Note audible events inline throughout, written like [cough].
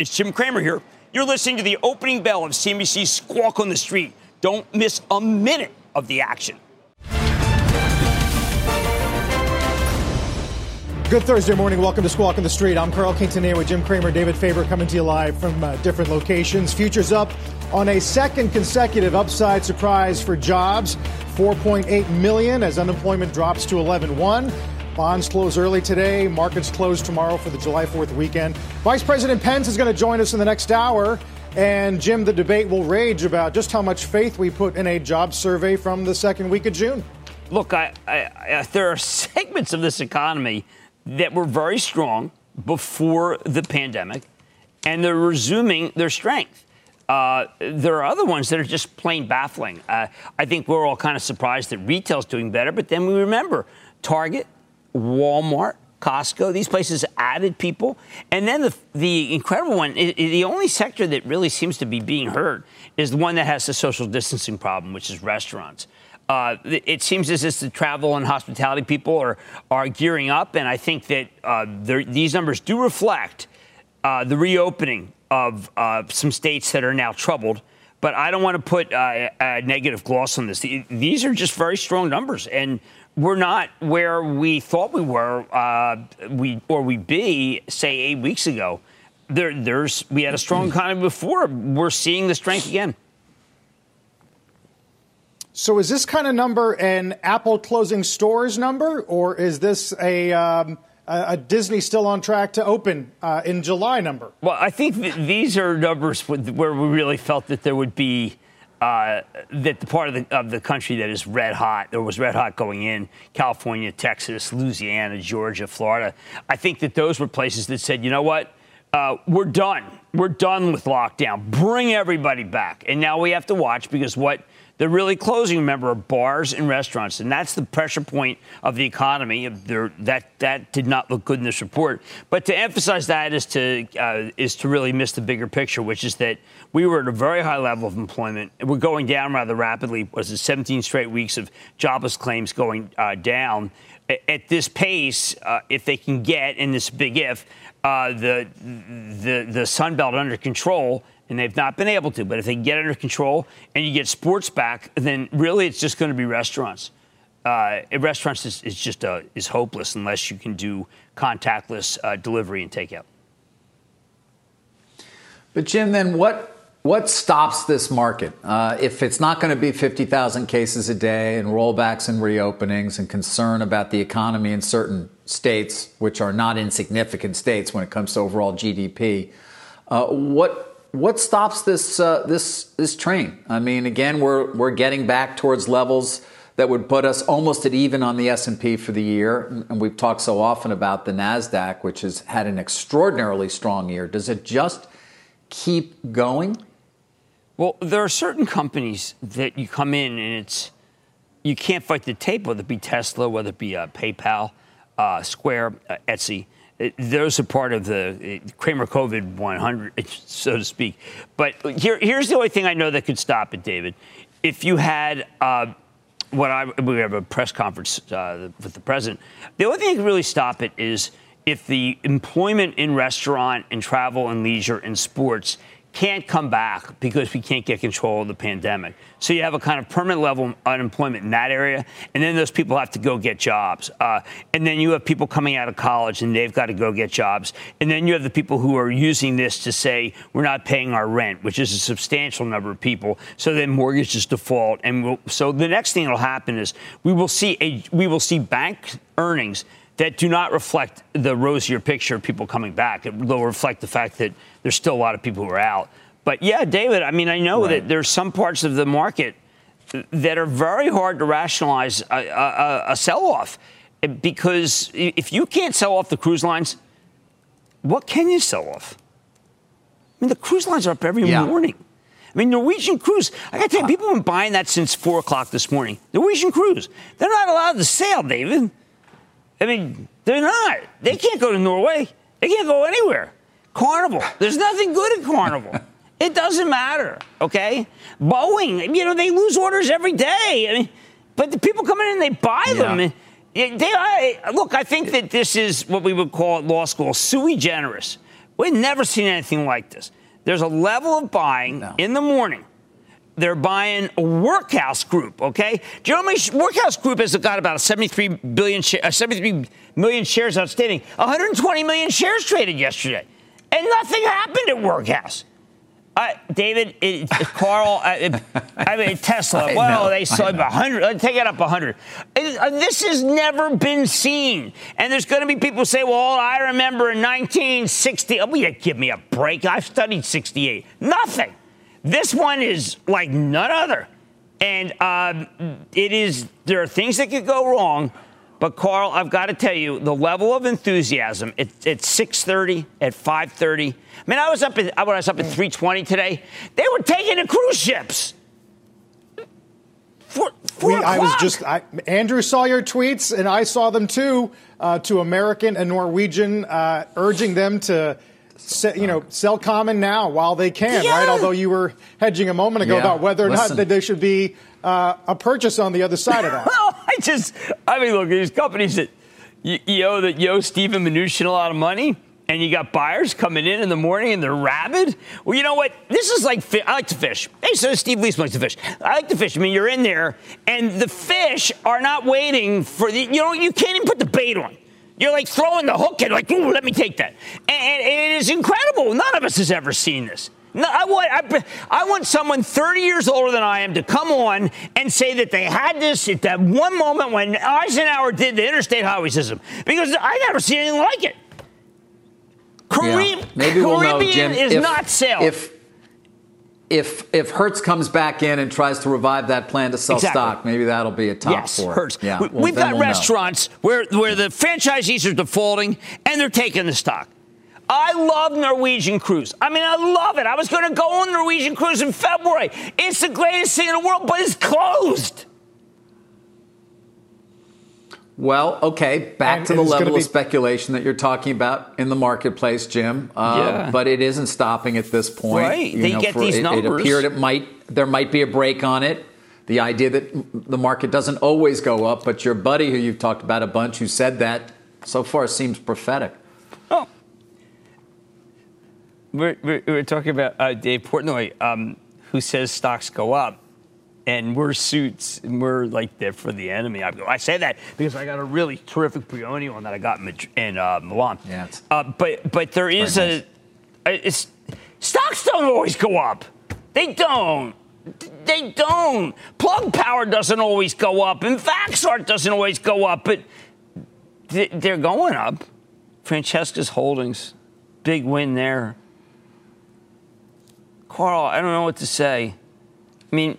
It's Jim Cramer here. You're listening to the opening bell of CNBC's Squawk on the Street. Don't miss a minute of the action. Good Thursday morning. Welcome to Squawk on the Street. I'm Carl Quintanilla with Jim Cramer, David Faber coming to you live from uh, different locations. Futures up on a second consecutive upside surprise for jobs. 4.8 million as unemployment drops to 11.1. Bonds close early today. Markets close tomorrow for the July 4th weekend. Vice President Pence is going to join us in the next hour. And Jim, the debate will rage about just how much faith we put in a job survey from the second week of June. Look, I, I, I, there are [laughs] segments of this economy that were very strong before the pandemic, and they're resuming their strength. Uh, there are other ones that are just plain baffling. Uh, I think we're all kind of surprised that retail's doing better, but then we remember Target, Walmart, Costco, these places added people. And then the, the incredible one, the only sector that really seems to be being hurt is the one that has the social distancing problem, which is restaurants. Uh, it seems as if the travel and hospitality people are, are gearing up, and I think that uh, these numbers do reflect uh, the reopening of uh, some states that are now troubled. But I don't want to put uh, a negative gloss on this. These are just very strong numbers, and we're not where we thought we were, uh, we or we'd be, say, eight weeks ago. There, there's we had a strong economy before. We're seeing the strength again. So is this kind of number an Apple closing stores number, or is this a um, a Disney still on track to open uh, in July number? Well, I think these are numbers where we really felt that there would be. Uh, that the part of the, of the country that is red hot, there was red hot going in California, Texas, Louisiana, Georgia, Florida. I think that those were places that said, you know what, uh, we're done. We're done with lockdown. Bring everybody back. And now we have to watch because what they're really closing, remember, bars and restaurants. And that's the pressure point of the economy. that, that did not look good in this report. But to emphasize that is to, uh, is to really miss the bigger picture, which is that we were at a very high level of employment. We're going down rather rapidly. Was it 17 straight weeks of jobless claims going uh, down? At this pace, uh, if they can get, in this big if, uh, the, the, the Sun Belt under control, and they've not been able to. But if they get under control and you get sports back, then really it's just going to be restaurants. Uh, restaurants is, is just uh, is hopeless unless you can do contactless uh, delivery and takeout. But Jim, then what what stops this market? Uh, if it's not going to be 50,000 cases a day and rollbacks and reopenings and concern about the economy in certain states, which are not insignificant states when it comes to overall GDP, uh, what what stops this uh, this this train? I mean, again, we're we're getting back towards levels that would put us almost at even on the S&P for the year. And we've talked so often about the Nasdaq, which has had an extraordinarily strong year. Does it just keep going? Well, there are certain companies that you come in and it's you can't fight the tape, whether it be Tesla, whether it be uh, PayPal, uh, Square, uh, Etsy those are part of the Cramer COVID 100, so to speak. But here, here's the only thing I know that could stop it, David. If you had uh, what I we have a press conference uh, with the president, the only thing that could really stop it is if the employment in restaurant and travel and leisure and sports can't come back because we can't get control of the pandemic. So you have a kind of permanent level of unemployment in that area, and then those people have to go get jobs. Uh, and then you have people coming out of college and they've got to go get jobs. And then you have the people who are using this to say we're not paying our rent, which is a substantial number of people. So then mortgages default, and we'll, so the next thing that'll happen is we will see a we will see bank earnings that do not reflect the rosier picture of people coming back. It will reflect the fact that there's still a lot of people who are out. But yeah, David, I mean, I know right. that there's some parts of the market that are very hard to rationalize a, a, a sell off because if you can't sell off the cruise lines, what can you sell off? I mean, the cruise lines are up every yeah. morning. I mean, Norwegian Cruise, I got to tell you, uh. people have been buying that since 4 o'clock this morning. Norwegian Cruise, they're not allowed to sail, David. I mean, they're not. They can't go to Norway. They can't go anywhere. Carnival. There's nothing good at Carnival. [laughs] it doesn't matter. Okay. Boeing. You know they lose orders every day. I mean, but the people come in and they buy yeah. them. They, I, look, I think that this is what we would call at law school sui generis. We've never seen anything like this. There's a level of buying no. in the morning. They're buying a Workhorse Group, okay? Do you know how many Workhorse Group has got about 73 billion, uh, 73 million shares outstanding? 120 million shares traded yesterday, and nothing happened at Workhorse. Uh, David, it, [laughs] Carl, uh, I mean Tesla. [laughs] well, know, they sold hundred. Take it up hundred. Uh, this has never been seen, and there's going to be people say, "Well, I remember in 1960." Oh, yeah, give me a break. I've studied 68. Nothing. This one is like none other, and um, it is. There are things that could go wrong. But Carl, I've got to tell you, the level of enthusiasm at, at 6:30, at 5:30. I mean, I was up at I was up at 3:20 today. They were taking the cruise ships. Four, four we, I was just I, Andrew saw your tweets, and I saw them too. Uh, to American and Norwegian, uh, urging them to se- you know, sell common now while they can, yeah. right? Although you were hedging a moment ago yeah. about whether or Listen. not that there should be uh, a purchase on the other side of that. [laughs] well, I just, I mean, look, these companies that you, you owe that you owe Steven Mnuchin a lot of money and you got buyers coming in in the morning and they're rabid. Well, you know what? This is like I like to fish. Hey, so Steve Least likes to fish. I like to fish. I mean, you're in there, and the fish are not waiting for the. You know, you can't even put the bait on. You're like throwing the hook and like, ooh, let me take that. And, and it is incredible. None of us has ever seen this. No, I want, I, I, want someone 30 years older than I am to come on and say that they had this at that one moment when Eisenhower did the interstate highway system. Because I never seen anything like it. Carib- yeah. Maybe we'll Caribbean know, Jim, is if, not sale. If, if if Hertz comes back in and tries to revive that plan to sell exactly. stock, maybe that'll be a top yes, for Hertz. Yeah, we, have got we'll restaurants know. where where the franchisees are defaulting and they're taking the stock. I love Norwegian Cruise. I mean, I love it. I was going to go on Norwegian Cruise in February. It's the greatest thing in the world, but it's closed. Well, okay, back and, to the level be- of speculation that you're talking about in the marketplace, Jim. Uh, yeah. But it isn't stopping at this point. Right. You they know, get these it, numbers. It appeared it might there might be a break on it. The idea that the market doesn't always go up, but your buddy who you've talked about a bunch who said that so far seems prophetic. Oh. We're, we're, we're talking about uh, Dave Portnoy, um, who says stocks go up and we're suits and we're like there for the enemy. I, go, I say that because I got a really terrific Brioni one that I got in, in uh, Milan. Yeah. Uh, but but there is a, a stocks don't always go up. They don't. They don't. Plug power doesn't always go up, and Vaxart doesn't always go up, but they're going up. Francesca's Holdings, big win there. Carl, I don't know what to say. I mean,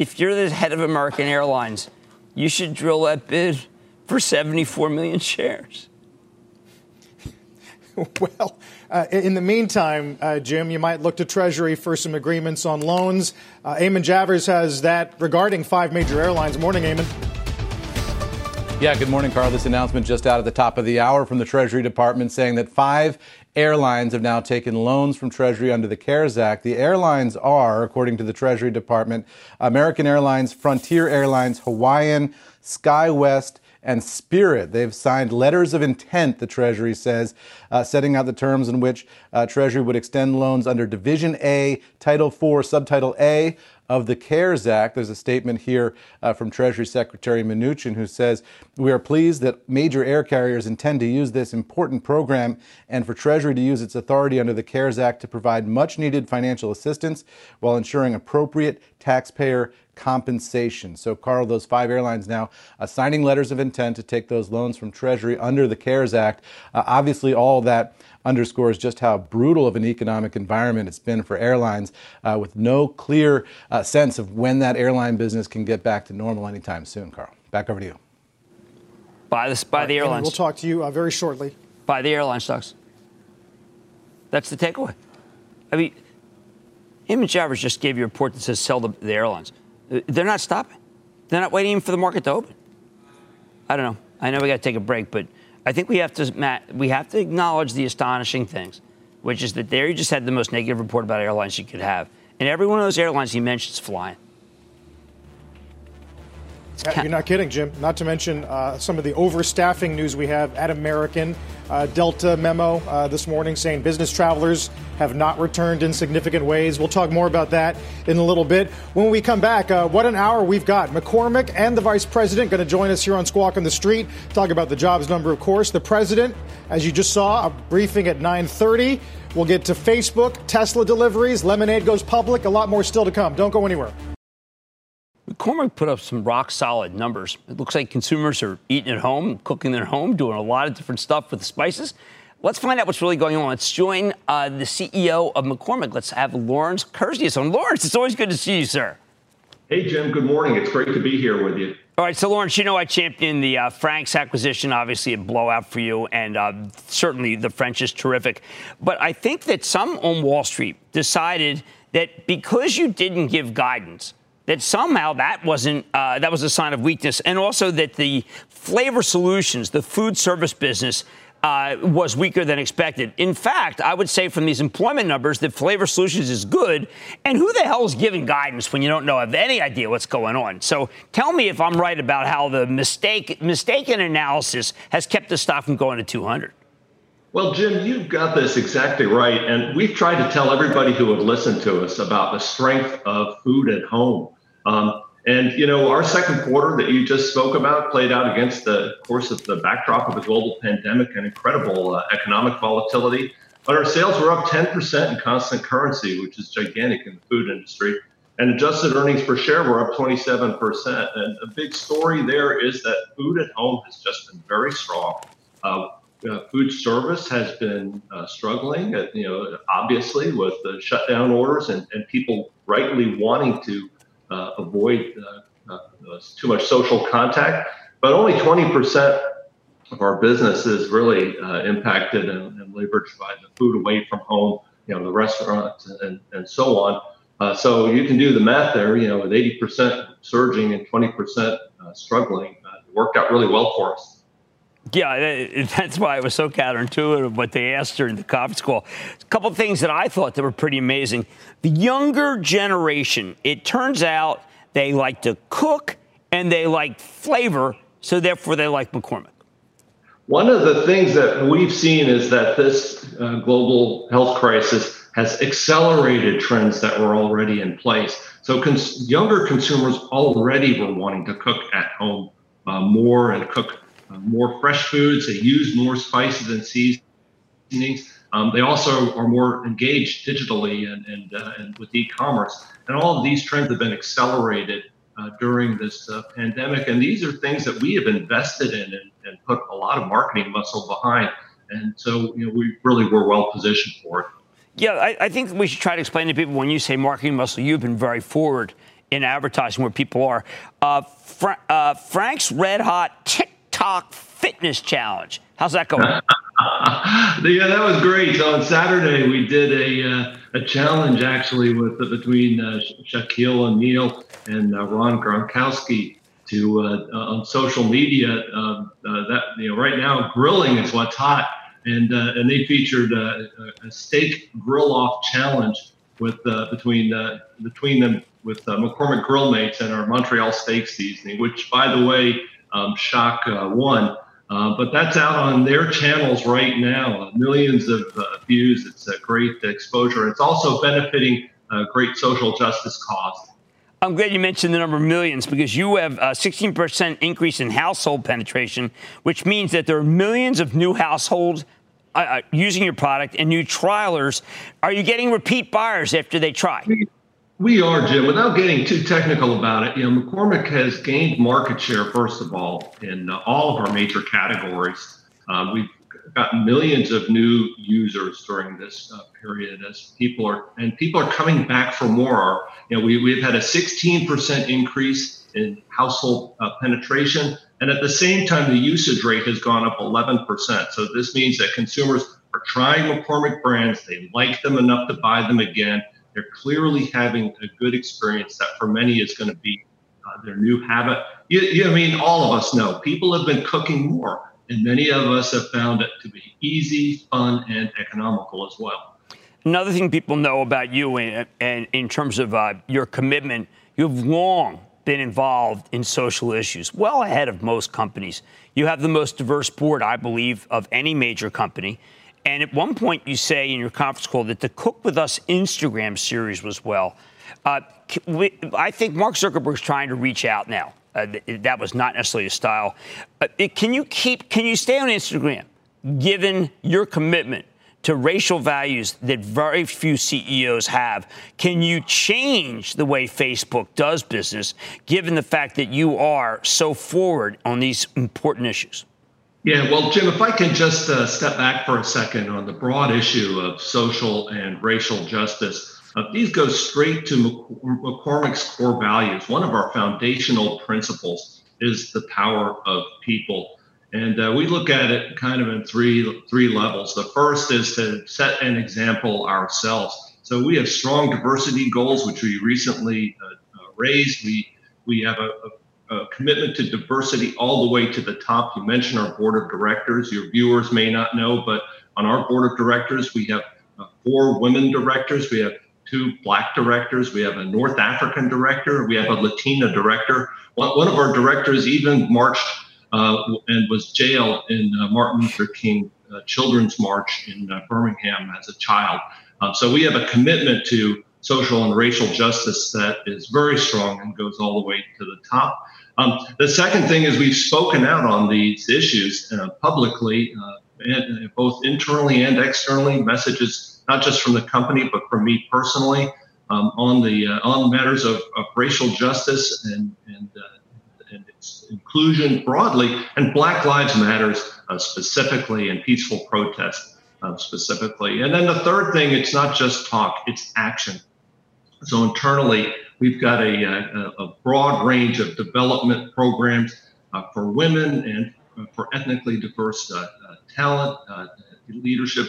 if you're the head of American Airlines, you should drill that bid for 74 million shares. [laughs] Well, uh, in the meantime, uh, Jim, you might look to Treasury for some agreements on loans. Uh, Eamon Javers has that regarding five major airlines. Morning, Eamon. Yeah, good morning, Carl. This announcement just out at the top of the hour from the Treasury Department saying that five airlines have now taken loans from Treasury under the CARES Act. The airlines are, according to the Treasury Department, American Airlines, Frontier Airlines, Hawaiian, SkyWest, and Spirit. They've signed letters of intent, the Treasury says, uh, setting out the terms in which uh, Treasury would extend loans under Division A, Title 4, Subtitle A of the CARES Act. There's a statement here uh, from Treasury Secretary Mnuchin who says, We are pleased that major air carriers intend to use this important program and for Treasury to use its authority under the CARES Act to provide much needed financial assistance while ensuring appropriate taxpayer compensation. So, Carl, those five airlines now uh, signing letters of intent to take those loans from Treasury under the CARES Act. Uh, obviously, all that underscores just how brutal of an economic environment it's been for airlines, uh, with no clear uh, sense of when that airline business can get back to normal anytime soon. Carl, back over to you. Buy this, buy the airlines. We'll talk to you uh, very shortly. Buy the airline stocks. That's the takeaway. I mean, Eamon Javers just gave you a report that says sell the, the airlines. Uh, they're not stopping. They're not waiting for the market to open. I don't know. I know we got to take a break, but I think we have to, Matt, we have to acknowledge the astonishing things, which is that there you just had the most negative report about airlines you could have. And every one of those airlines he mentioned is flying. You're not kidding, Jim. Not to mention uh, some of the overstaffing news we have at American. Uh, Delta memo uh, this morning saying business travelers have not returned in significant ways. We'll talk more about that in a little bit. When we come back, uh, what an hour we've got. McCormick and the vice president going to join us here on Squawk on the Street. Talk about the jobs number, of course. The president, as you just saw, a briefing at 9:30. We'll get to Facebook, Tesla deliveries, Lemonade goes public. A lot more still to come. Don't go anywhere. McCormick put up some rock solid numbers. It looks like consumers are eating at home, cooking at home, doing a lot of different stuff with the spices. Let's find out what's really going on. Let's join uh, the CEO of McCormick. Let's have Lawrence Kurzius on. Lawrence, it's always good to see you, sir. Hey, Jim. Good morning. It's great to be here with you. All right, so Lawrence, you know I championed the uh, Frank's acquisition, obviously a blowout for you, and uh, certainly the French is terrific. But I think that some on Wall Street decided that because you didn't give guidance, that somehow that wasn't uh, that was a sign of weakness, and also that the flavor solutions, the food service business. Uh, was weaker than expected. In fact, I would say from these employment numbers that Flavor Solutions is good. And who the hell is giving guidance when you don't know have any idea what's going on? So tell me if I'm right about how the mistake mistaken analysis has kept the stock from going to 200. Well, Jim, you've got this exactly right. And we've tried to tell everybody who have listened to us about the strength of food at home. Um, and you know, our second quarter that you just spoke about played out against the course of the backdrop of a global pandemic and incredible uh, economic volatility. But our sales were up 10% in constant currency, which is gigantic in the food industry. And adjusted earnings per share were up 27%. And a big story there is that food at home has just been very strong. Uh, uh, food service has been uh, struggling, uh, you know, obviously with the shutdown orders and, and people rightly wanting to uh, avoid uh, uh, too much social contact. But only 20% of our business is really impacted and, and, leveraged by the food away from home, you know, the restaurants and, and so on. Uh, so you can do the math there, you know, with 80% surging and 20% uh, struggling, uh, it worked out really well for us. Yeah, [laughs] that's why it was so counterintuitive what they asked during the conference call. A couple things that I thought that were pretty amazing. The younger generation, it turns out they like to cook and they like flavor, so therefore they like McCormick. One of the things that we've seen is that this uh, global health crisis has accelerated trends that were already in place. So cons- younger consumers already were wanting to cook at home uh, more and cook more fresh foods. They use more spices and seasonings. Um, they also are more engaged digitally and, and, uh, and with e-commerce. And all of these trends have been accelerated uh, during this uh, pandemic. And these are things that we have invested in and, and, put a lot of marketing muscle behind. And so, you know, we really were well positioned for it. Yeah, I, I think we should try to explain to people when you say marketing muscle, you've been very forward in advertising where people are. Uh, Fra- uh, Frank's Red Hot Tick TikTok Fitness Challenge. How's that going? [laughs] yeah, that was great. So on Saturday we did a uh, a challenge actually with uh, between uh, Shaquille O'Neal and uh, Rob Gronkowski to uh, on social media. Um, uh, that you know, right now grilling is what's hot, and and they featured a, a steak grill off challenge with between between them with McCormick Grill Mates and our Montreal steak seasoning, which by the way um, Shaq uh, won. Uh, but that's out on their channels right now. Uh, millions of uh, views. It's a great exposure. It's also benefiting a great social justice cause. I'm glad you mentioned the number of millions because you have a 16% increase in household penetration, which means that there are millions of new households uh, uh, using your product and new trialers. Are you getting repeat buyers after they try? We are, Jim. Without getting too technical about it, you know, McCormick has gained market share, first of all, in uh, all of our major categories. Uh, we've gotten millions of new users during this uh, period as people are, and people are coming back for more. You know, we, we've had a 16% increase in household uh, penetration. And at the same time, the usage rate has gone up 11%. So this means that consumers are trying McCormick brands. They like them enough to buy them again they're clearly having a good experience that for many is going to be uh, their new habit. You, you, I mean, all of us know people have been cooking more, and many of us have found it to be easy, fun, and economical as well. Another thing people know about you, and in, in, terms of uh, your commitment, you have long been involved in social issues, well ahead of most companies. You have the most diverse board, I believe, of any major company. And at one point, you say in your conference call that the Cook with Us Instagram series was well. Uh, I think Mark Zuckerberg's trying to reach out now. Uh, that was not necessarily a style. Uh, can you keep? Can you stay on Instagram, given your commitment to racial values that very few CEOs have. Can you change the way Facebook does business, given the fact that you are so forward on these important issues? Yeah, well, Jim, if I can just uh, step back for a second on the broad issue of social and racial justice. Uh, these go straight to McCormick's core values. One of our foundational principles is the power of people. And uh, we look at it kind of in three three levels. The first is to set an example ourselves. So we have strong diversity goals, which we recently uh, uh, raised. We we have a, a, a, commitment to diversity all the way to the top. You mentioned our board of directors. Your viewers may not know, but on our board of directors, we have uh, four women directors. We have two black directors. We have a North African director. We have a Latina director. One, one of our directors even marched uh, and was jailed in uh, Martin Luther King uh, Children's March in Birmingham as a child. Um, so we have a commitment to social and racial justice that is very strong and goes all the way to the top. Um, the second thing is we've spoken out on these issues uh, publicly, uh, and, both internally and externally. Messages not just from the company but from me personally um, on the uh, on matters of, of, racial justice and and and its inclusion broadly, and Black Lives Matters uh, specifically, and peaceful protest uh, specifically. And then the third thing, it's not just talk, it's action. So internally, we've got a, a, a broad range of development programs uh, for women and uh, for ethnically diverse uh, uh, talent, leadership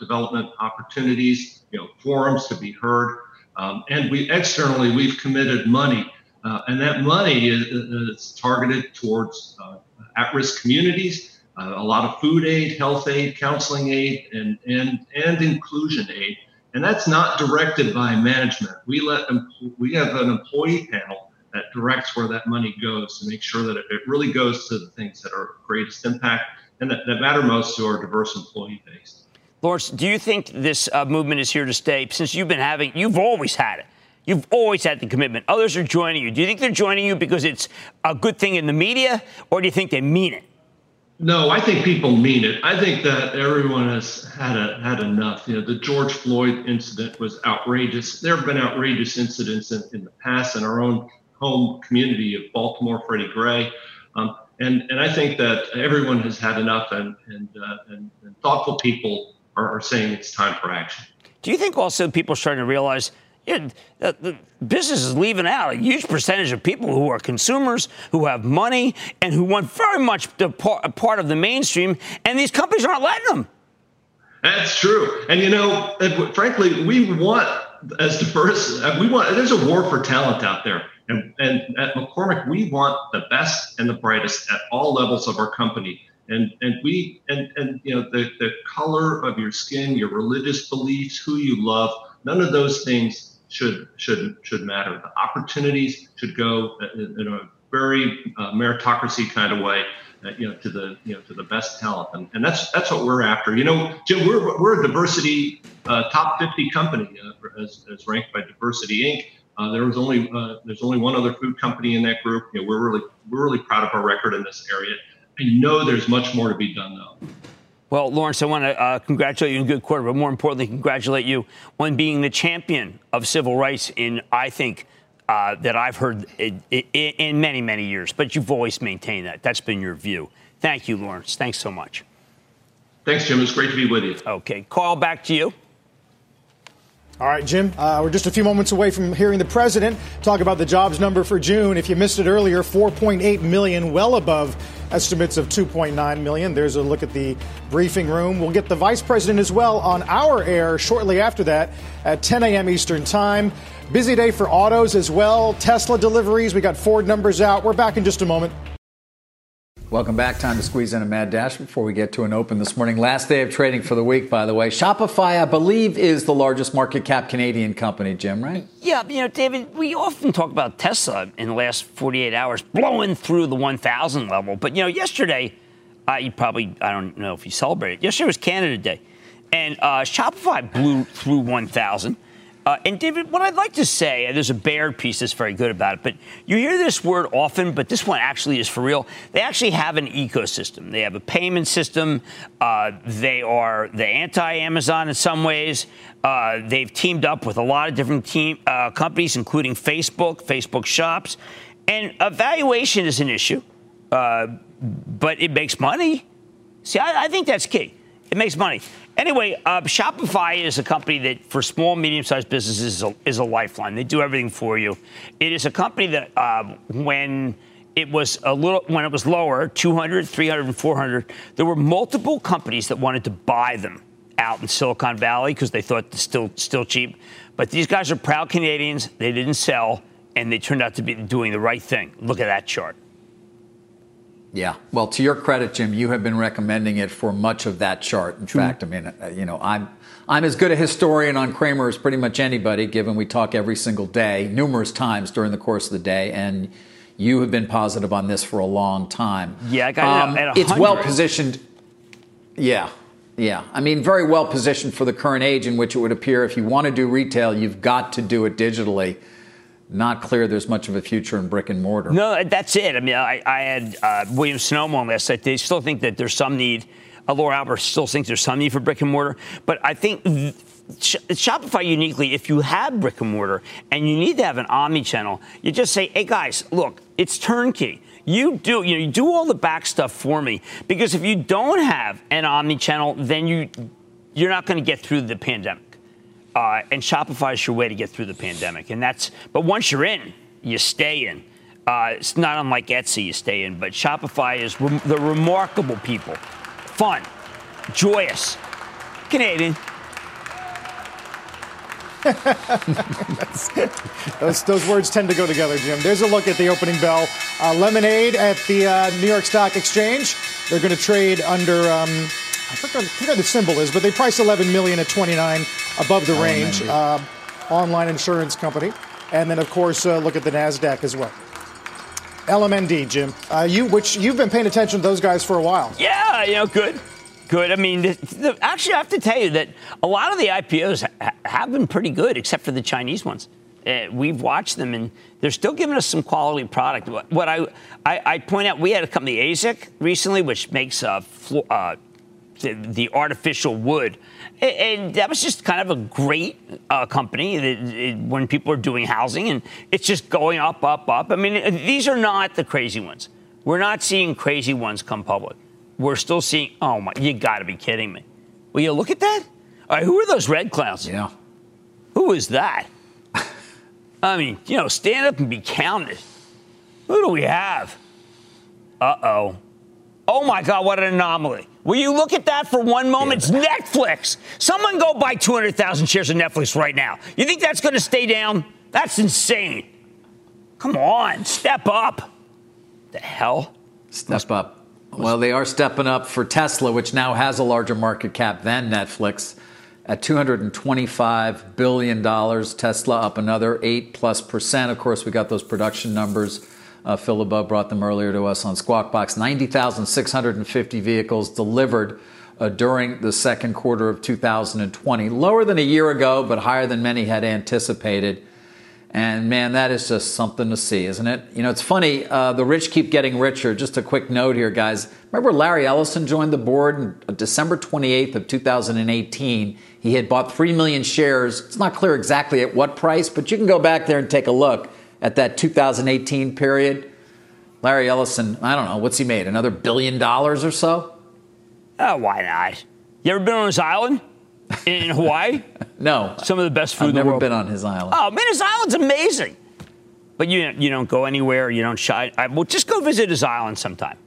development opportunities, you know, forums to be heard. Um, and we externally, we've committed money uh, and that money is, is targeted towards uh, at-risk communities, uh, a lot of food aid, health aid, counseling aid, and, and, and inclusion aid. And that's not directed by management. We let them, we have an employee panel that directs where that money goes to make sure that it, really goes to the things that are greatest impact and that, that matter most to our diverse employee base. Lawrence, do you think this uh, movement is here to stay? Since you've been having, you've always had it You've always had the commitment. Others are joining you. Do you think they're joining you because it's a good thing in the media, or do you think they mean it? No, I think people mean it. I think that everyone has had a, had enough. You know, the George Floyd incident was outrageous. There have been outrageous incidents in, in the past in our own home community of Baltimore, Freddie Gray. Um, and, and I think that everyone has had enough, and, and, uh, and, and thoughtful people are, are saying it's time for action. Do you think also people starting to realize the, the business is leaving out a huge percentage of people who are consumers, who have money, and who want very much a part of the mainstream, and these companies aren't letting them. That's true. And, you know, frankly, we want, as diverse, uh, we want, there's a war for talent out there. And, and at McCormick, we want the best and the brightest at all levels of our company. And, and we, and, and, you know, the, the color of your skin, your religious beliefs, who you love, none of those things should should should matter. The opportunities should go in a very uh, meritocracy kind of way, uh, you know, to the you know to the best talent, and, and that's that's what we're after. You know, Jim, we're we're a diversity uh, top 50 company uh, as, as ranked by Diversity Inc. Uh, there was only uh, there's only one other food company in that group. You know, we're really we're really proud of our record in this area. I know there's much more to be done though. Well, Lawrence, I want to uh, congratulate you on a good quarter, but more importantly, congratulate you on being the champion of civil rights in, I think, uh, that I've heard in, in, many, many years. But you've always maintained that. That's been your view. Thank you, Lawrence. Thanks so much. Thanks, Jim. It's great to be with you. Okay. Carl, back to you. All right, Jim, uh, we're just a few moments away from hearing the president talk about the jobs number for June. If you missed it earlier, 4.8 million, well above estimates of 2.9 million. There's a look at the briefing room. We'll get the vice president as well on our air shortly after that at 10 a.m. Eastern Time. Busy day for autos as well. Tesla deliveries. We got Ford numbers out. We're back in just a moment. Welcome back. Time to squeeze in a mad dash before we get to an open this morning. Last day of trading for the week, by the way. Shopify, I believe, is the largest market cap Canadian company, Jim, right? Yeah, you know, David, we often talk about Tesla in the last 48 hours blowing through the 1,000 level. But, you know, yesterday, uh, you probably, I don't know if you celebrated. Yesterday was Canada Day. And uh, Shopify blew through 1,000. Uh, and David, what I'd like to say, there's a Baird piece that's very good about it, but you hear this word often, but this one actually is for real. They actually have an ecosystem. They have a payment system. Uh, they are the anti-Amazon in some ways. Uh, they've teamed up with a lot of different team uh, companies, including Facebook, Facebook Shops, and valuation is an issue, uh, but it makes money. See, I, I think that's key. It makes money. Anyway, uh, Shopify is a company that, for small, medium-sized businesses, is a, is a, lifeline. They do everything for you. It is a company that, uh, when it was a little, when it was lower, 200, 300, and 400, there were multiple companies that wanted to buy them out in Silicon Valley because they thought still still cheap. But these guys are proud Canadians. They didn't sell, and they turned out to be doing the right thing. Look at that chart. Yeah. Well, to your credit, Jim, you have been recommending it for much of that chart. In fact, I mean, uh, you know, I'm I'm as good a historian on Cramer as pretty much anybody, given we talk every single day, numerous times during the course of the day, and you have been positive on this for a long time. Yeah, I got um, it It's well positioned. Yeah. Yeah. I mean, very well positioned for the current age in which it would appear if you want to do retail, you've got to do it digitally not clear there's much of a future in brick and mortar. No, that's it. I mean, I, I had uh, William Sonoma on night. They still think that there's some need. Uh, Laura Albert still thinks there's some need for brick and mortar. But I think th- Shopify uniquely, if you have brick and mortar and you need to have an omni channel, you just say, hey guys, look, it's turnkey. You do, you know, you do all the back stuff for me. Because if you don't have an omni channel, then you you're not going to get through the pandemic. Uh, and Shopify is your way to get through the pandemic. And that's, but once you're in, you stay in. Uh, it's not unlike Etsy, you stay in, but Shopify is re- the remarkable people. Fun, joyous, Canadian. [laughs] those, those, words tend to go together, Jim. There's a look at the opening bell. Uh, lemonade at the uh, New York Stock Exchange. They're going to trade under. Um, I forgot, I forgot the symbol is, but they price 11 million at 29 above the range. Uh, online insurance company, and then of course uh, look at the Nasdaq as well. LMND, Jim, uh, you which you've been paying attention to those guys for a while. Yeah, you know, good, good. I mean, the, the, actually, I have to tell you that a lot of the IPOs ha- have been pretty good, except for the Chinese ones. Uh, we've watched them, and they're still giving us some quality product. What, what I, I, I point out, we had a company AZEK recently, which makes uh, flo- uh, the, the artificial wood. And that was just kind of a great uh, company that, it, when people are doing housing, and it's just going up, up, up. I mean, these are not the crazy ones. We're not seeing crazy ones come public. We're still seeing, oh my, you got to be kidding me. Will you look at that? All right, who are those red clouds? Yeah. Who is that? I mean, you know, stand up and be counted. Who do we have? Uh oh. Oh my God, what an anomaly. Will you look at that for one moment? It's Netflix. Someone go buy 200,000 shares of Netflix right now. You think that's going to stay down? That's insane. Come on, step up. The hell? Step up. Well, they are stepping up for Tesla, which now has a larger market cap than Netflix at $225 billion. Tesla up another 8 plus percent. Of course, we got those production numbers uh, Phil LeBeau brought them earlier to us on Squawk Box. 90,650 vehicles delivered uh, during the second quarter of 2020. Lower than a year ago, but higher than many had anticipated. And man, that is just something to see, isn't it? You know, it's funny. Uh, the rich keep getting richer. Just a quick note here, guys. Remember Larry Ellison joined the board on December 28th of 2018. He had bought 3 million shares. It's not clear exactly at what price, but you can go back there and take a look at that 2018 period. Larry Ellison, I don't know, what's he made? Another billion dollars or so? Oh, why not? You ever been on his island in Hawaii? [laughs] no. Some of the best food I've in the never been on his island. Oh, man, his island's amazing. But you, you don't go anywhere. You don't shy. I, well, just go visit his island sometime.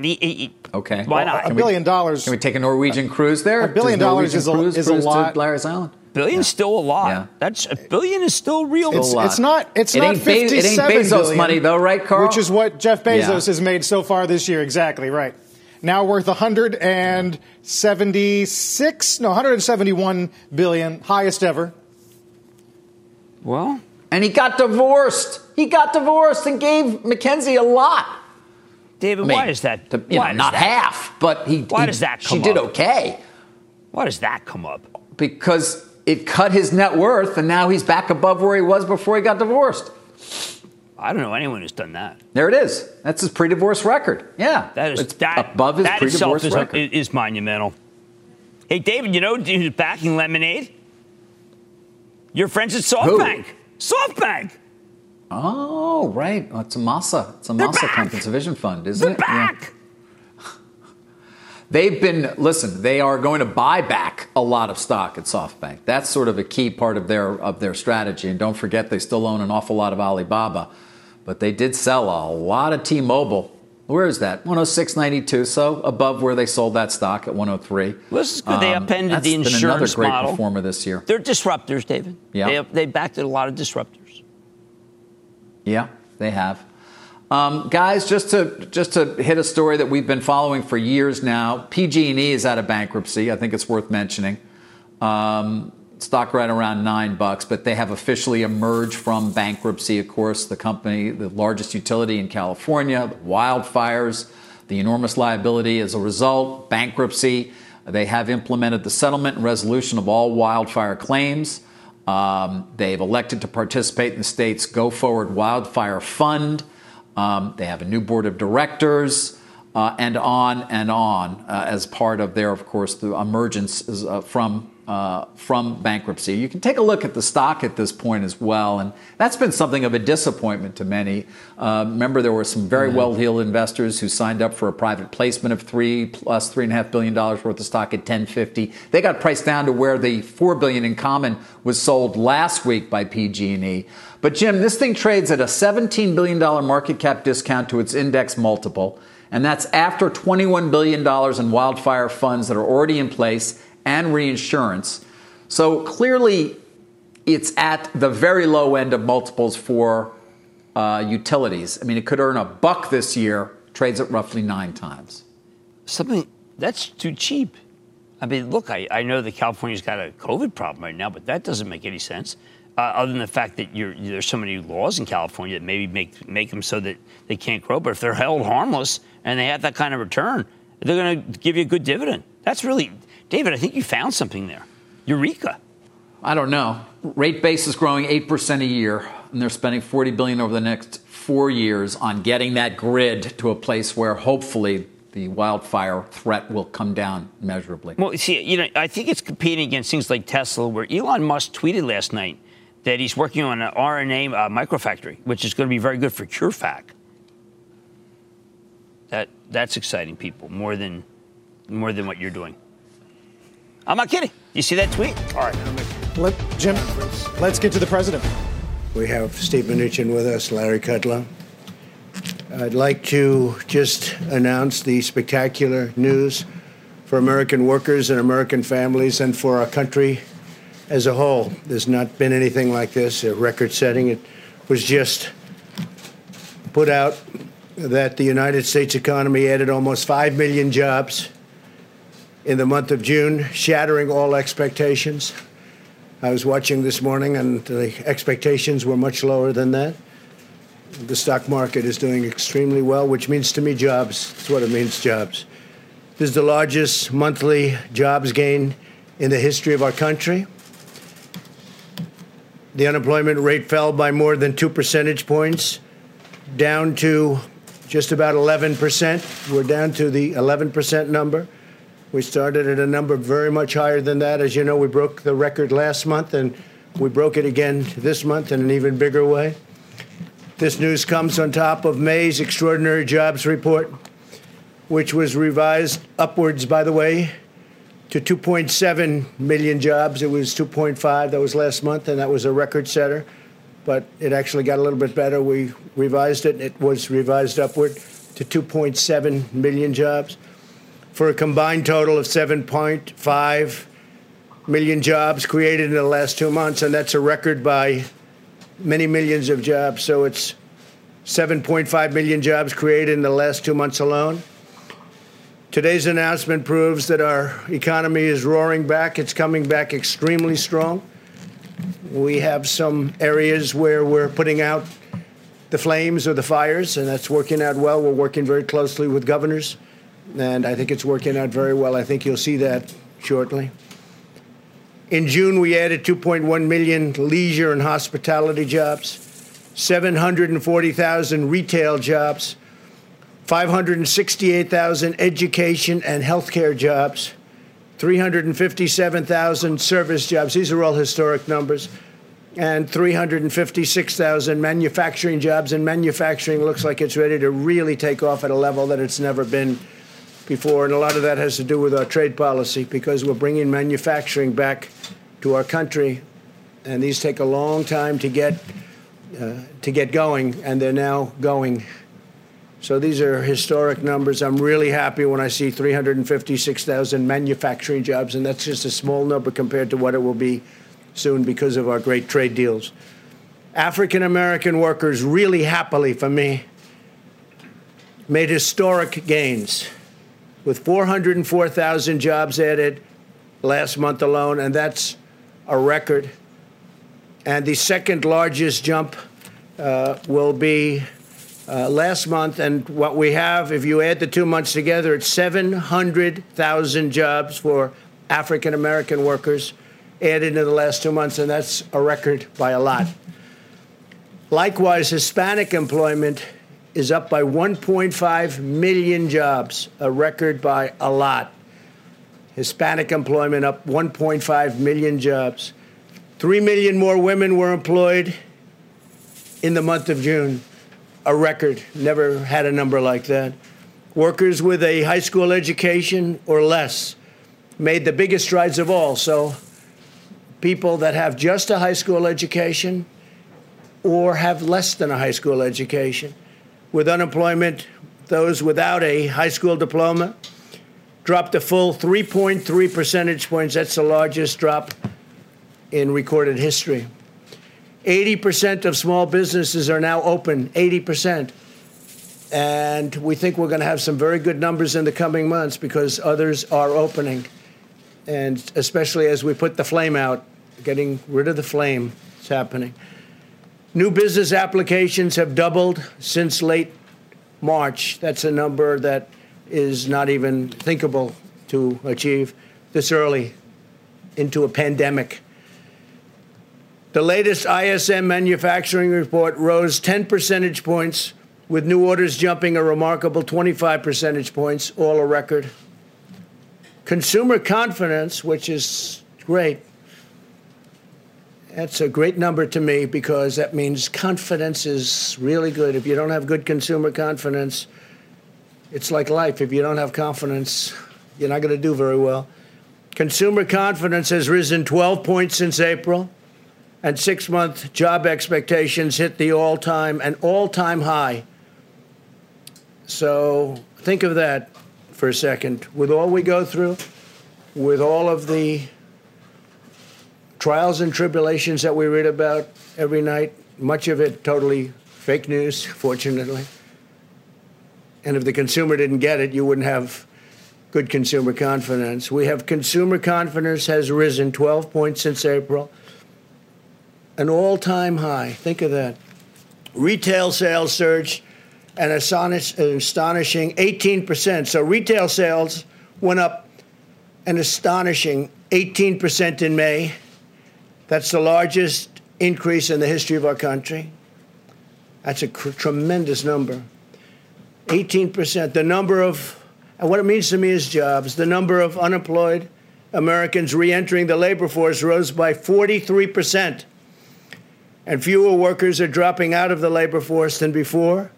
He, he, okay. Why well, not? A billion dollars. Can we take a Norwegian cruise there? A billion dollars is a, is a lot. Larry's Island? Billion's still a lot. Yeah. That's a billion is still real. Still a It's, lot. it's not. It's It not ain't Be- it ain't Bezos billion, money, though, right, Carl? Which is what Jeff Bezos Yeah. has made so far this year. Exactly right. Now worth 176, no, 171 billion, highest ever. well, And he got divorced. He got divorced and gave Mackenzie a lot. David, I mean, why is that? to- you why know, does not that, half, but he. Why he- does that She come did okay Why does that come up? because it cut his net worth, and now he's back above where he was before he got divorced. I don't know anyone who's done that. There it is. That's his pre-divorce record. Yeah, That is it's that above his that itself pre-divorce is, record. is monumental. Hey, David, you know who's backing Lemonade? Your friends at SoftBank. SoftBank. oh, right. Oh, it's a Masa. It's a They're Masa back. company. It's a vision fund, isn't They're it? Yeah. They've been listen. They are going to buy back a lot of stock at SoftBank. That's sort of a key part of their of their strategy. And don't forget, they still own an awful lot of Alibaba, but they did sell a lot of T-Mobile. Where is that? 106.92. So above where they sold that stock at 103. Well, this is good. They um, upended that's the been another great model. performer this year. They're disruptors, David. Yeah. They, they backed a lot of disruptors. Yeah, they have. Um, guys, just to just to hit a story that we've been following for years now. PG&E is out of bankruptcy. I think it's worth mentioning. Um, stock right around nine bucks, but they have officially emerged from bankruptcy. Of course, the company, the largest utility in California, the wildfires, the enormous liability as a result, bankruptcy. They have implemented the settlement and resolution of all wildfire claims. Um, they've elected to participate in the state's Go Forward Wildfire Fund. Um, they have a new board of directors, uh, and on and on uh, as part of their, of course, the emergence uh, from uh, from bankruptcy. You can take a look at the stock at this point as well, and that's been something of a disappointment to many. Uh, remember, there were some very well-heeled investors who signed up for a private placement of three plus three and a half billion dollars worth of stock at 1050. They got priced down to where the four billion in common was sold last week by PG&E. But Jim, this thing trades at a 17 billion dollar market cap discount to its index multiple, and that's after 21 billion dollars in wildfire funds that are already in place and reinsurance. So clearly, it's at the very low end of multiples for uh, utilities. I mean, it could earn a buck this year, trades at roughly nine times. Something that's too cheap. I mean, look, I, I know that California's got a COVID problem right now, but that doesn't make any sense. Uh, other than the fact that there's so many laws in California that maybe make make them so that they can't grow. But if they're held harmless and they have that kind of return, they're going to give you a good dividend. That's really, David. I think you found something there. Eureka. I don't know. Rate base is growing 8% a year, and they're spending 40 billion over the next 4 years on getting that grid to a place where hopefully the wildfire threat will come down measurably. Well, see, you know, I think it's competing against things like Tesla, where Elon Musk tweeted last night that he's working on an RNA uh, microfactory, which is going to be very good for CureVac. That that's exciting, people, more than more than what you're doing. I'm not kidding. You see that tweet? All right. Let, Jim, let's get to the president. We have Steve Mnuchin with us, Larry Kudlow. I'd like to just announce the spectacular news for American workers and American families and for our country as a whole. There's not been anything like this, a record setting. It was just put out that the United States economy added almost 5 million jobs in the month of June, shattering all expectations. I was watching this morning, and the expectations were much lower than that. The stock market is doing extremely well, which means to me jobs. That's what it means, jobs. This is the largest monthly jobs gain in the history of our country. The unemployment rate fell by more than two percentage points, down to just about 11%. We're down to the 11% number. We started at a number very much higher than that. As you know, we broke the record last month, and we broke it again this month in an even bigger way. This news comes on top of May's extraordinary jobs report, which was revised upwards, by the way, to 2.7 million jobs. It was 2.5, that was last month, and that was a record setter. But it actually got a little bit better. We revised it, it was revised upward to 2.7 million jobs for a combined total of 7.5 million jobs created in the last two months, and that's a record by many millions of jobs. So it's 7.5 million jobs created in the last two months alone. Today's announcement proves that our economy is roaring back. It's coming back extremely strong. We have some areas where we're putting out the flames or the fires, and that's working out well. We're working very closely with governors, and I think it's working out very well. I think you'll see that shortly. In June, we added 2.1 million leisure and hospitality jobs, 740,000 retail jobs, 568,000 education and healthcare jobs, 357,000 service jobs. These are all historic numbers. And 356,000 manufacturing jobs. And manufacturing looks like it's ready to really take off at a level that it's never been before. And a lot of that has to do with our trade policy because we're bringing manufacturing back to our country. And these take a long time to get, uh, to get going, and they're now going. So these are historic numbers. I'm really happy when I see 356,000 manufacturing jobs, and that's just a small number compared to what it will be soon because of our great trade deals. African American workers, really happily for me, made historic gains with 404,000 jobs added last month alone, and that's a record. And the second largest jump uh, will be uh, last month, and what we have, if you add the two months together, it's 700,000 jobs for African American workers added in the last two months, and that's a record by a lot. Likewise, Hispanic employment is up by 1.5 million jobs, a record by a lot. Hispanic employment up 1.5 million jobs. Three million more women were employed in the month of June a record. Never had a number like that. Workers with a high school education or less made the biggest strides of all. So, people that have just a high school education or have less than a high school education. With unemployment, those without a high school diploma dropped a full 3.3 percentage points. That's the largest drop in recorded history. 80% of small businesses are now open, 80%. And we think we're going to have some very good numbers in the coming months because others are opening. And especially as we put the flame out, getting rid of the flame, it's happening. New business applications have doubled since late March. That's a number that is not even thinkable to achieve this early into a pandemic. The latest ISM manufacturing report rose 10 percentage points, with new orders jumping a remarkable 25 percentage points, all a record. Consumer confidence, which is great, that's a great number to me because that means confidence is really good. If you don't have good consumer confidence, it's like life. If you don't have confidence, you're not going to do very well. Consumer confidence has risen 12 points since April and six month job expectations hit the all time and all time high. So think of that for a second. With all we go through, with all of the trials and tribulations that we read about every night, much of it totally fake news, fortunately. And if the consumer didn't get it, you wouldn't have good consumer confidence. We have consumer confidence has risen 12 points since April an all time high. Think of that. Retail sales surged an astonishing 18%. So retail sales went up an astonishing 18% in May. That's the largest increase in the history of our country. That's a cr- tremendous number. 18%. The number of, and what it means to me is jobs, the number of unemployed Americans re entering the labor force rose by 43% and fewer workers are dropping out of the labor force than before.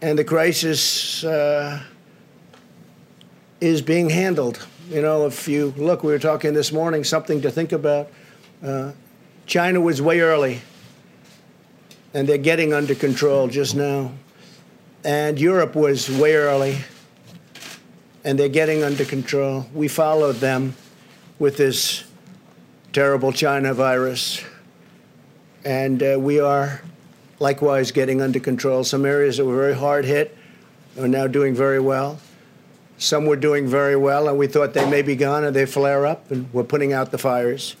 And the crisis uh, is being handled. You know, if you look, we were talking this morning, something to think about. Uh, China was way early, and they're getting under control just now. And Europe was way early, and they're getting under control. We followed them. with this terrible China virus. And uh, we are likewise getting under control. Some areas that were very hard hit are now doing very well. Some were doing very well, and we thought they may be gone, and they flare up, and we're putting out the fires.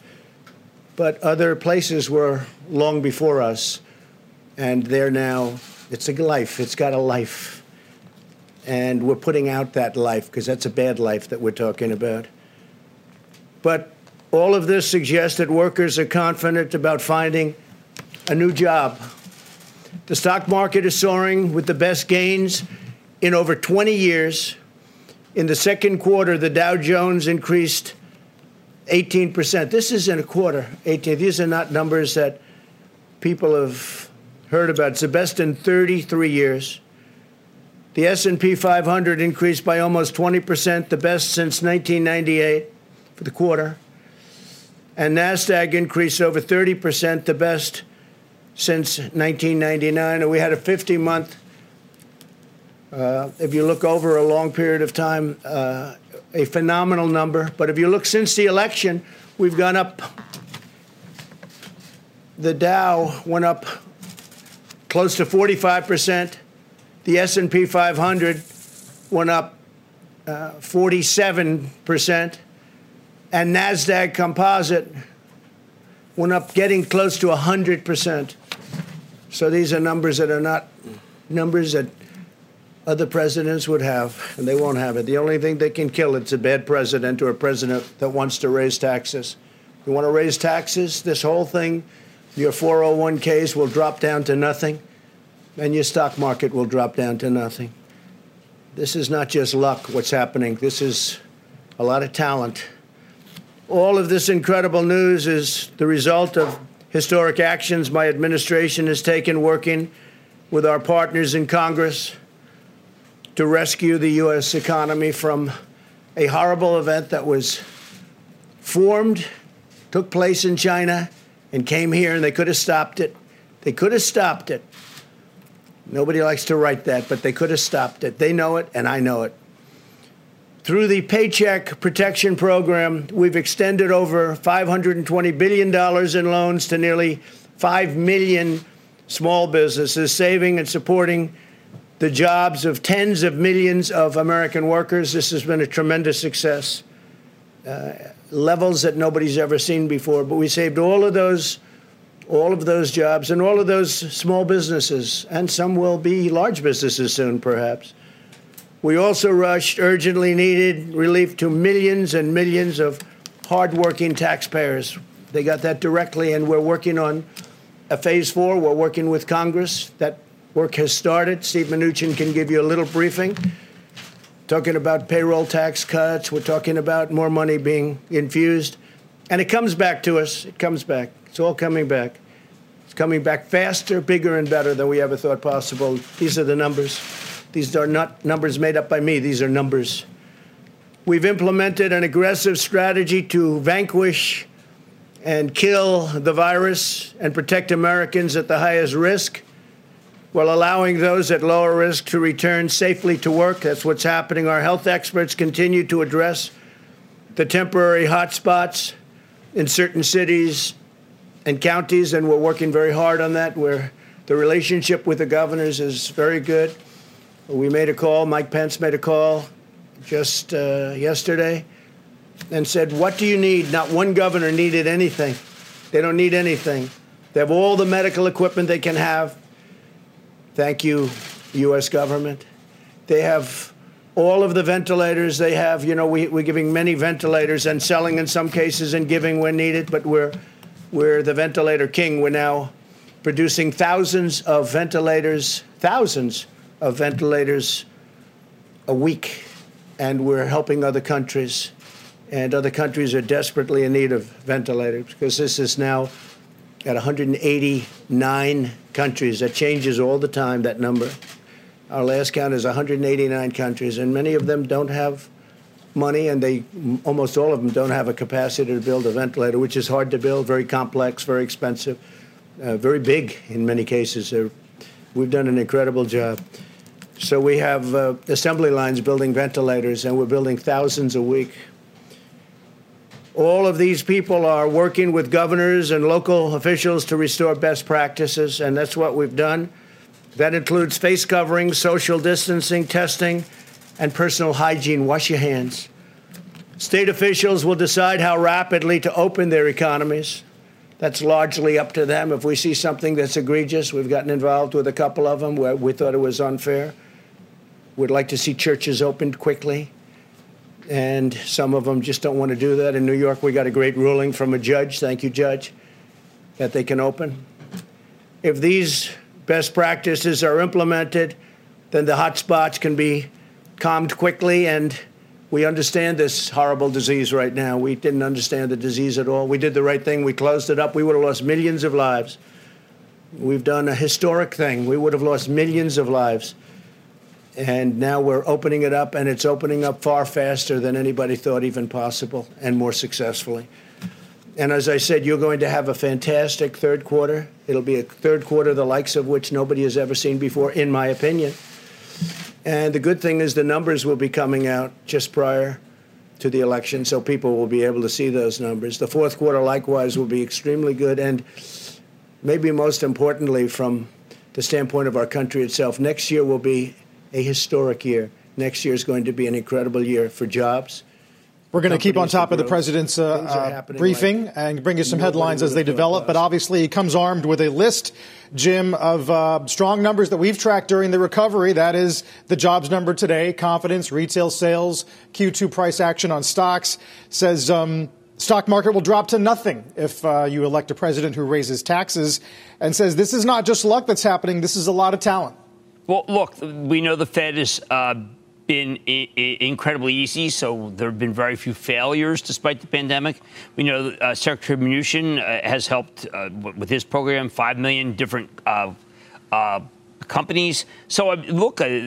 But other places were long before us, and they're now, it's a life, it's got a life. And we're putting out that life, because that's a bad life that we're talking about. But all of this suggests that workers are confident about finding a new job. The stock market is soaring with the best gains in over 20 years. In the second quarter, the Dow Jones increased 18%. This is in a quarter, 18. These are not numbers that people have heard about. It's the best in 33 years. The S&P 500 increased by almost 20%, the best since 1998 for the quarter. And Nasdaq increased over 30%, the best since 1999. And we had a 50-month uh, if you look over a long period of time, uh, a phenomenal number. But if you look since the election, we've gone up. The Dow went up close to 45 percent. The S&P 500 went up uh, 47 percent, and Nasdaq Composite went up, getting close to 100 percent. So these are numbers that are not numbers that other presidents would have, and they won't have it. The only thing they can kill it's a bad president or a president that wants to raise taxes. You want to raise taxes? This whole thing, your 401ks will drop down to nothing, and your stock market will drop down to nothing. This is not just luck, what's happening. This is a lot of talent. All of this incredible news is the result of historic actions my administration has taken working with our partners in Congress to rescue the U.S. economy from a horrible event that was formed, took place in China, and came here, and they could have stopped it. They could have stopped it. Nobody likes to write that, but they could have stopped it. They know it, and I know it. Through the Paycheck Protection Program, we've extended over $520 billion in loans to nearly 5 million small businesses, saving and supporting the jobs of tens of millions of American workers. This has been a tremendous success. Uh, levels that nobody's ever seen before. But we saved all of those, all of those jobs and all of those small businesses, and some will be large businesses soon, perhaps. We also rushed urgently needed relief to millions and millions of hardworking taxpayers. They got that directly, and we're working on a phase four. We're working with Congress that Work has started. Steve Mnuchin can give you a little briefing. Talking about payroll tax cuts, we're talking about more money being infused. And it comes back to us. It comes back. It's all coming back. It's coming back faster, bigger, and better than we ever thought possible. These are the numbers. These are not numbers made up by me, these are numbers. We've implemented an aggressive strategy to vanquish and kill the virus and protect Americans at the highest risk while allowing those at lower risk to return safely to work. That's what's happening. Our health experts continue to address the temporary hotspots in certain cities and counties, and we're working very hard on that. Where the relationship with the governors is very good. We made a call. Mike Pence made a call just uh, yesterday and said, What do you need? Not one governor needed anything. They don't need anything. They have all the medical equipment they can have. Thank you, U.S. government. They have all of the ventilators they have. You know, we, we're giving many ventilators and selling in some cases and giving when needed, but we're, we're the ventilator king. We're now producing thousands of ventilators, thousands of ventilators a week, and we're helping other countries. And other countries are desperately in need of ventilators because this is now at 189 countries. That changes all the time, that number. Our last count is 189 countries, and many of them don't have money, and they almost all of them don't have a capacity to build a ventilator, which is hard to build, very complex, very expensive, uh, very big in many cases. We've done an incredible job. So we have uh, assembly lines building ventilators, and we're building thousands a week. All of these people are working with governors and local officials to restore best practices, and that's what we've done. That includes face covering, social distancing, testing, and personal hygiene. Wash your hands. State officials will decide how rapidly to open their economies. That's largely up to them. If we see something that's egregious, we've gotten involved with a couple of them where we thought it was unfair. We'd like to see churches opened quickly and some of them just don't want to do that. In New York, we got a great ruling from a judge, thank you, Judge, that they can open. If these best practices are implemented, then the hot spots can be calmed quickly, and we understand this horrible disease right now. We didn't understand the disease at all. We did the right thing. We closed it up. We would have lost millions of lives. We've done a historic thing. We would have lost millions of lives and now we're opening it up, and it's opening up far faster than anybody thought even possible, and more successfully. And as I said, you're going to have a fantastic third quarter. It'll be a third quarter the likes of which nobody has ever seen before, in my opinion. And the good thing is the numbers will be coming out just prior to the election, so people will be able to see those numbers. The fourth quarter, likewise, will be extremely good, and maybe most importantly, from the standpoint of our country itself, next year will be a historic year. Next year is going to be an incredible year for jobs. We're going to keep on top of the president's uh, uh, briefing like and bring you some headlines as they develop. But obviously, he comes armed with a list, Jim, of uh, strong numbers that we've tracked during the recovery. That is the jobs number today, confidence, retail sales, Q2 price action on stocks. Says um, stock market will drop to nothing if uh, you elect a president who raises taxes, and says this is not just luck that's happening. This is a lot of talent. Well, look, we know the Fed has uh, been I- I- incredibly easy, so there have been very few failures despite the pandemic. We know uh, Secretary Mnuchin uh, has helped uh, with his program, 5 million different uh, uh, companies. So look, they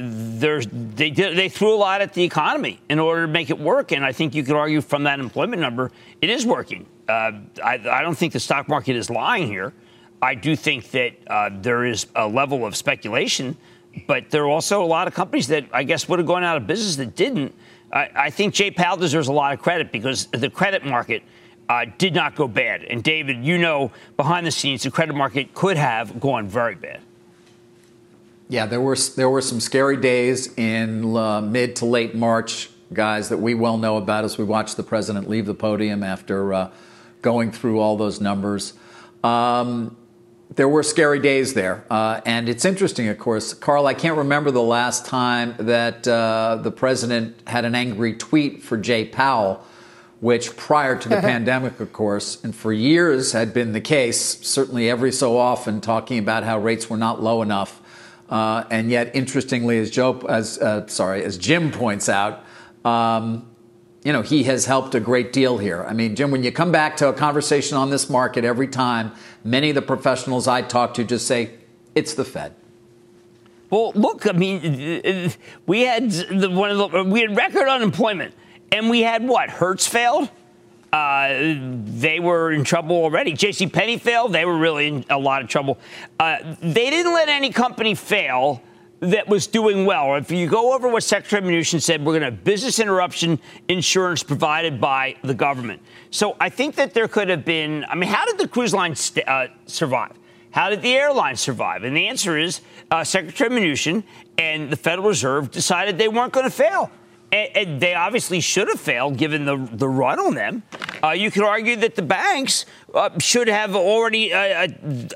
did, they threw a lot at the economy in order to make it work, and I think you could argue from that employment number, it is working. I, I, don't think the stock market is lying here. I do think that there is a level of speculation but there are also a lot of companies that I guess would have gone out of business that didn't. I, I think Jay Powell deserves a lot of credit because the credit market uh, did not go bad. And David, you know, behind the scenes, the credit market could have gone very bad. Yeah, there were there were some scary days in uh, mid to late March, guys, that we well know about as we watched the president leave the podium after uh, going through all those numbers. Um, there were scary days there. Uh, and it's interesting, of course. Carl, I can't remember the last time that uh, the president had an angry tweet for Jay Powell, which prior to the [laughs] pandemic, of course, and for years had been the case, certainly every so often, talking about how rates were not low enough. Uh, and yet, interestingly, as Joe, as uh, sorry, as Jim points out, um, you know, he has helped a great deal here. I mean, Jim, when you come back to a conversation on this market every time, many of the professionals I talk to just say, it's the Fed. Well, look, I mean, we had the, one of the, we had record unemployment, and we had what? Hertz failed. Uh, they were in trouble already. J.C. Penney failed. They were really in a lot of trouble. Uh, they didn't let any company fail that was doing well. If you go over what Secretary Mnuchin said, we're going to have business interruption insurance provided by the government. So I think that there could have been. I mean, how did the cruise line st- uh, survive? How did the airlines survive? And the answer is uh, Secretary Mnuchin and the Federal Reserve decided they weren't going to fail. And, and they obviously should have failed given the, the run on them. Uh, you could argue that the banks uh, should have already, uh, uh,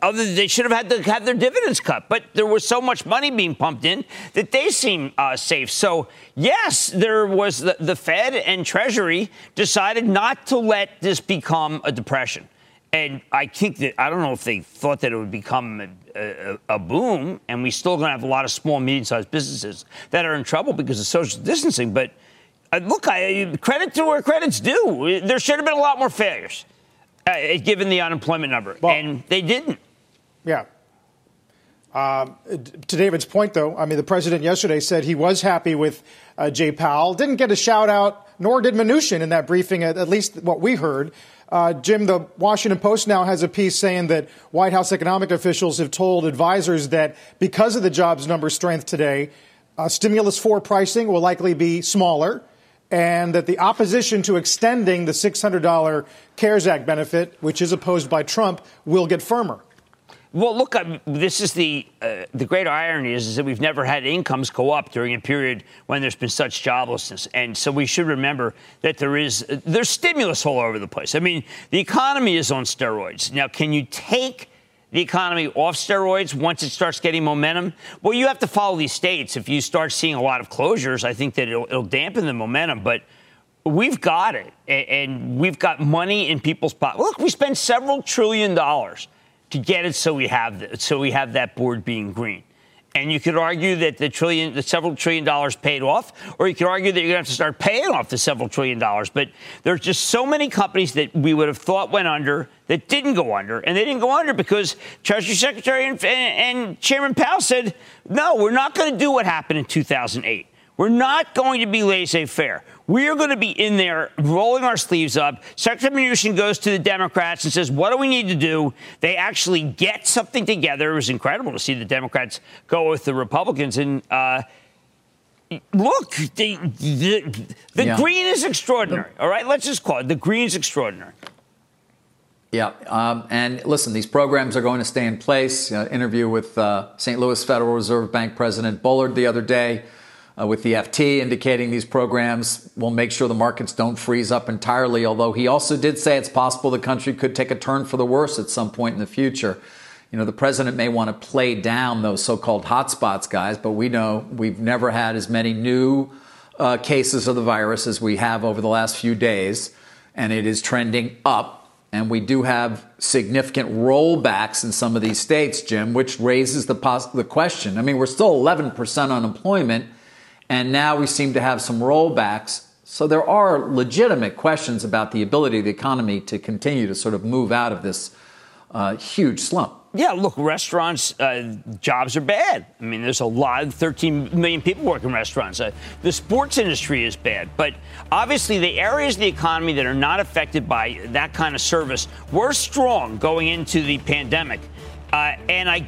other they should have had to have their dividends cut, but there was so much money being pumped in that they seem uh, safe. So yes, there was the, the Fed and Treasury decided not to let this become a depression. And I think that I don't know if they thought that it would become a, a, boom, and we still going to have a lot of small, medium-sized businesses that are in trouble because of social distancing. But uh, look, I, credit to where credit's due. There should have been a lot more failures, uh, given the unemployment number, well, and they didn't. Yeah. Um, to David's point, though, I mean, the president yesterday said he was happy with uh, Jay Powell. Didn't get a shout out, nor did Mnuchin in that briefing, at, at least what we heard. Uh, Jim, the Washington Post now has a piece saying that White House economic officials have told advisors that because of the jobs number strength today, uh, stimulus four pricing will likely be smaller and that the opposition to extending the $600 CARES Act benefit, which is opposed by Trump, will get firmer. Well, look, this is the uh, the great irony is, is that we've never had incomes go up during a period when there's been such joblessness, and so we should remember that there is there's stimulus all over the place. I mean, the economy is on steroids now. Can you take the economy off steroids once it starts getting momentum? Well, you have to follow these states. If you start seeing a lot of closures, I think that it'll, it'll dampen the momentum, but we've got it, and we've got money in people's pockets. Look, we spent several trillion dollars to get it so we have so we have that board being green. And you could argue that the trillion, the several trillion dollars paid off, or you could argue that you're going to have to start paying off the several trillion dollars. But there's just so many companies that we would have thought went under that didn't go under, and they didn't go under because Treasury Secretary and, and Chairman Powell said, "No, we're not going to do what happened in 2008. We're not going to be laissez-faire. We are going to be in there rolling our sleeves up. Secretary Mnuchin goes to the Democrats and says, What do we need to do? They actually get something together. It was incredible to see the Democrats go with the Republicans. And, uh, look, the, the, the yeah. green is extraordinary. All right, let's just call it the green is extraordinary. Yeah, um, and listen, these programs are going to stay in place. Uh, interview with uh, St. Louis Federal Reserve Bank President Bullard the other day uh, with the FT indicating these programs will make sure the markets don't freeze up entirely, although he also did say it's possible the country could take a turn for the worse at some point in the future. You know, the president may want to play down those so called hotspots, guys, but we know we've never had as many new uh, cases of the virus as we have over the last few days, and it is trending up. And we do have significant rollbacks in some of these states, Jim, which raises the, pos- the question. I mean, we're still 11% unemployment and now we seem to have some rollbacks. So there are legitimate questions about the ability of the economy to continue to sort of move out of this uh, huge slump. Yeah, look, restaurants uh, jobs are bad. I mean, there's a lot, of 13 million people work in restaurants. Uh, the sports industry is bad, but obviously the areas of the economy that are not affected by that kind of service were strong going into the pandemic, uh, and I,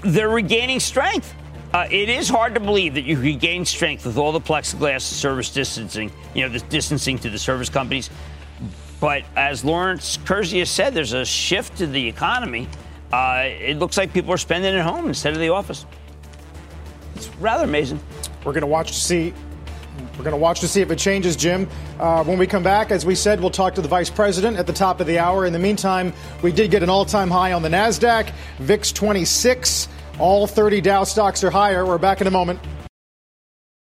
they're regaining strength. Uh, it is hard to believe that you could gain strength with all the plexiglass service distancing, you know, the distancing to the service companies. But as Lawrence Kersey said, there's a shift to the economy. Uh, it looks like people are spending at home instead of the office. It's rather amazing. We're going to watch to see. We're going to watch to see if it changes, Jim. Uh, when we come back, as we said, we'll talk to the vice president at the top of the hour. In the meantime, we did get an all-time high on the Nasdaq, VIX 26. All 30 Dow stocks are higher. We're back in a moment.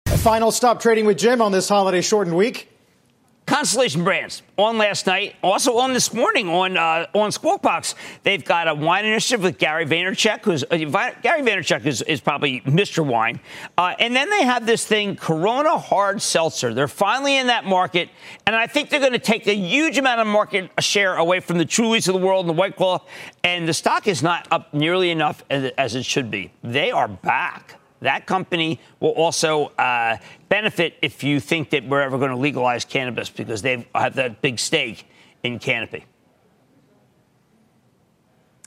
A final stop trading with Jim on this holiday shortened week. Constellation Brands on last night, also on this morning on uh, on Squawk Box. They've got a wine initiative with Gary Vaynerchuk, who's uh, Gary Vaynerchuk is, is probably Mr. Wine, uh, and then they have this thing, Corona Hard Seltzer. They're finally in that market, and I think they're going to take a huge amount of market share away from the Trulies of the world and the White Claw, and the stock is not up nearly enough as, as it should be. They are back. That company will also uh, benefit if you think that we're ever going to legalize cannabis because they have that big stake in Canopy.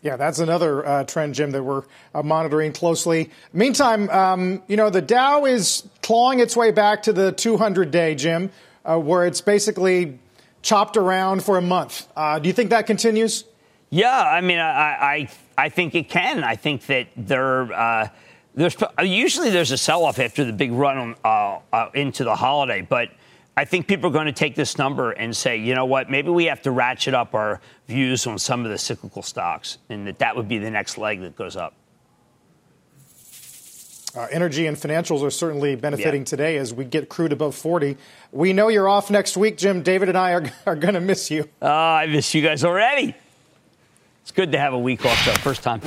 Yeah, that's another uh, trend, Jim, that we're uh, monitoring closely. Meantime, um, you know, the Dow is clawing its way back to the 200 day, Jim, uh, where it's basically chopped around for a month. Uh, do you think that continues? Yeah, I mean, I, I, I think it can. I think that they're uh, there's usually there's a sell-off after the big run uh, uh, into the holiday, but I think people are going to take this number and say, you know what, maybe we have to ratchet up our views on some of the cyclical stocks, and that that would be the next leg that goes up. Uh, energy and financials are certainly benefiting yeah. today as we get crude above 40. We know you're off next week, Jim. David and I are, [laughs] are going to miss you. Uh, I miss you guys already. It's good to have a week off, though. First time.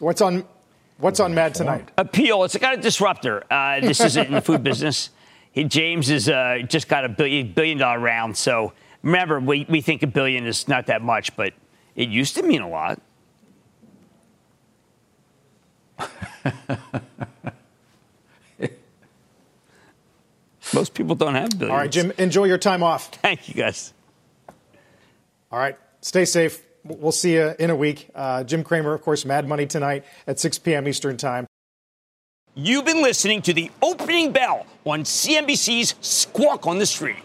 What's on What's on Mad tonight? Apeel. It's a kind of disruptor. Uh, this isn't in the food [laughs] business. He, James has uh, just got a billion, billion dollar round. So remember, we, we think a billion is not that much, but it used to mean a lot. [laughs] Most people don't have billions. All right, Jim, enjoy your time off. Thank you, guys. All right, stay safe. We'll see you in a week. Uh, Jim Cramer, of course, Mad Money tonight at 6 p.m. Eastern Time. You've been listening to the opening bell on CNBC's Squawk on the Street.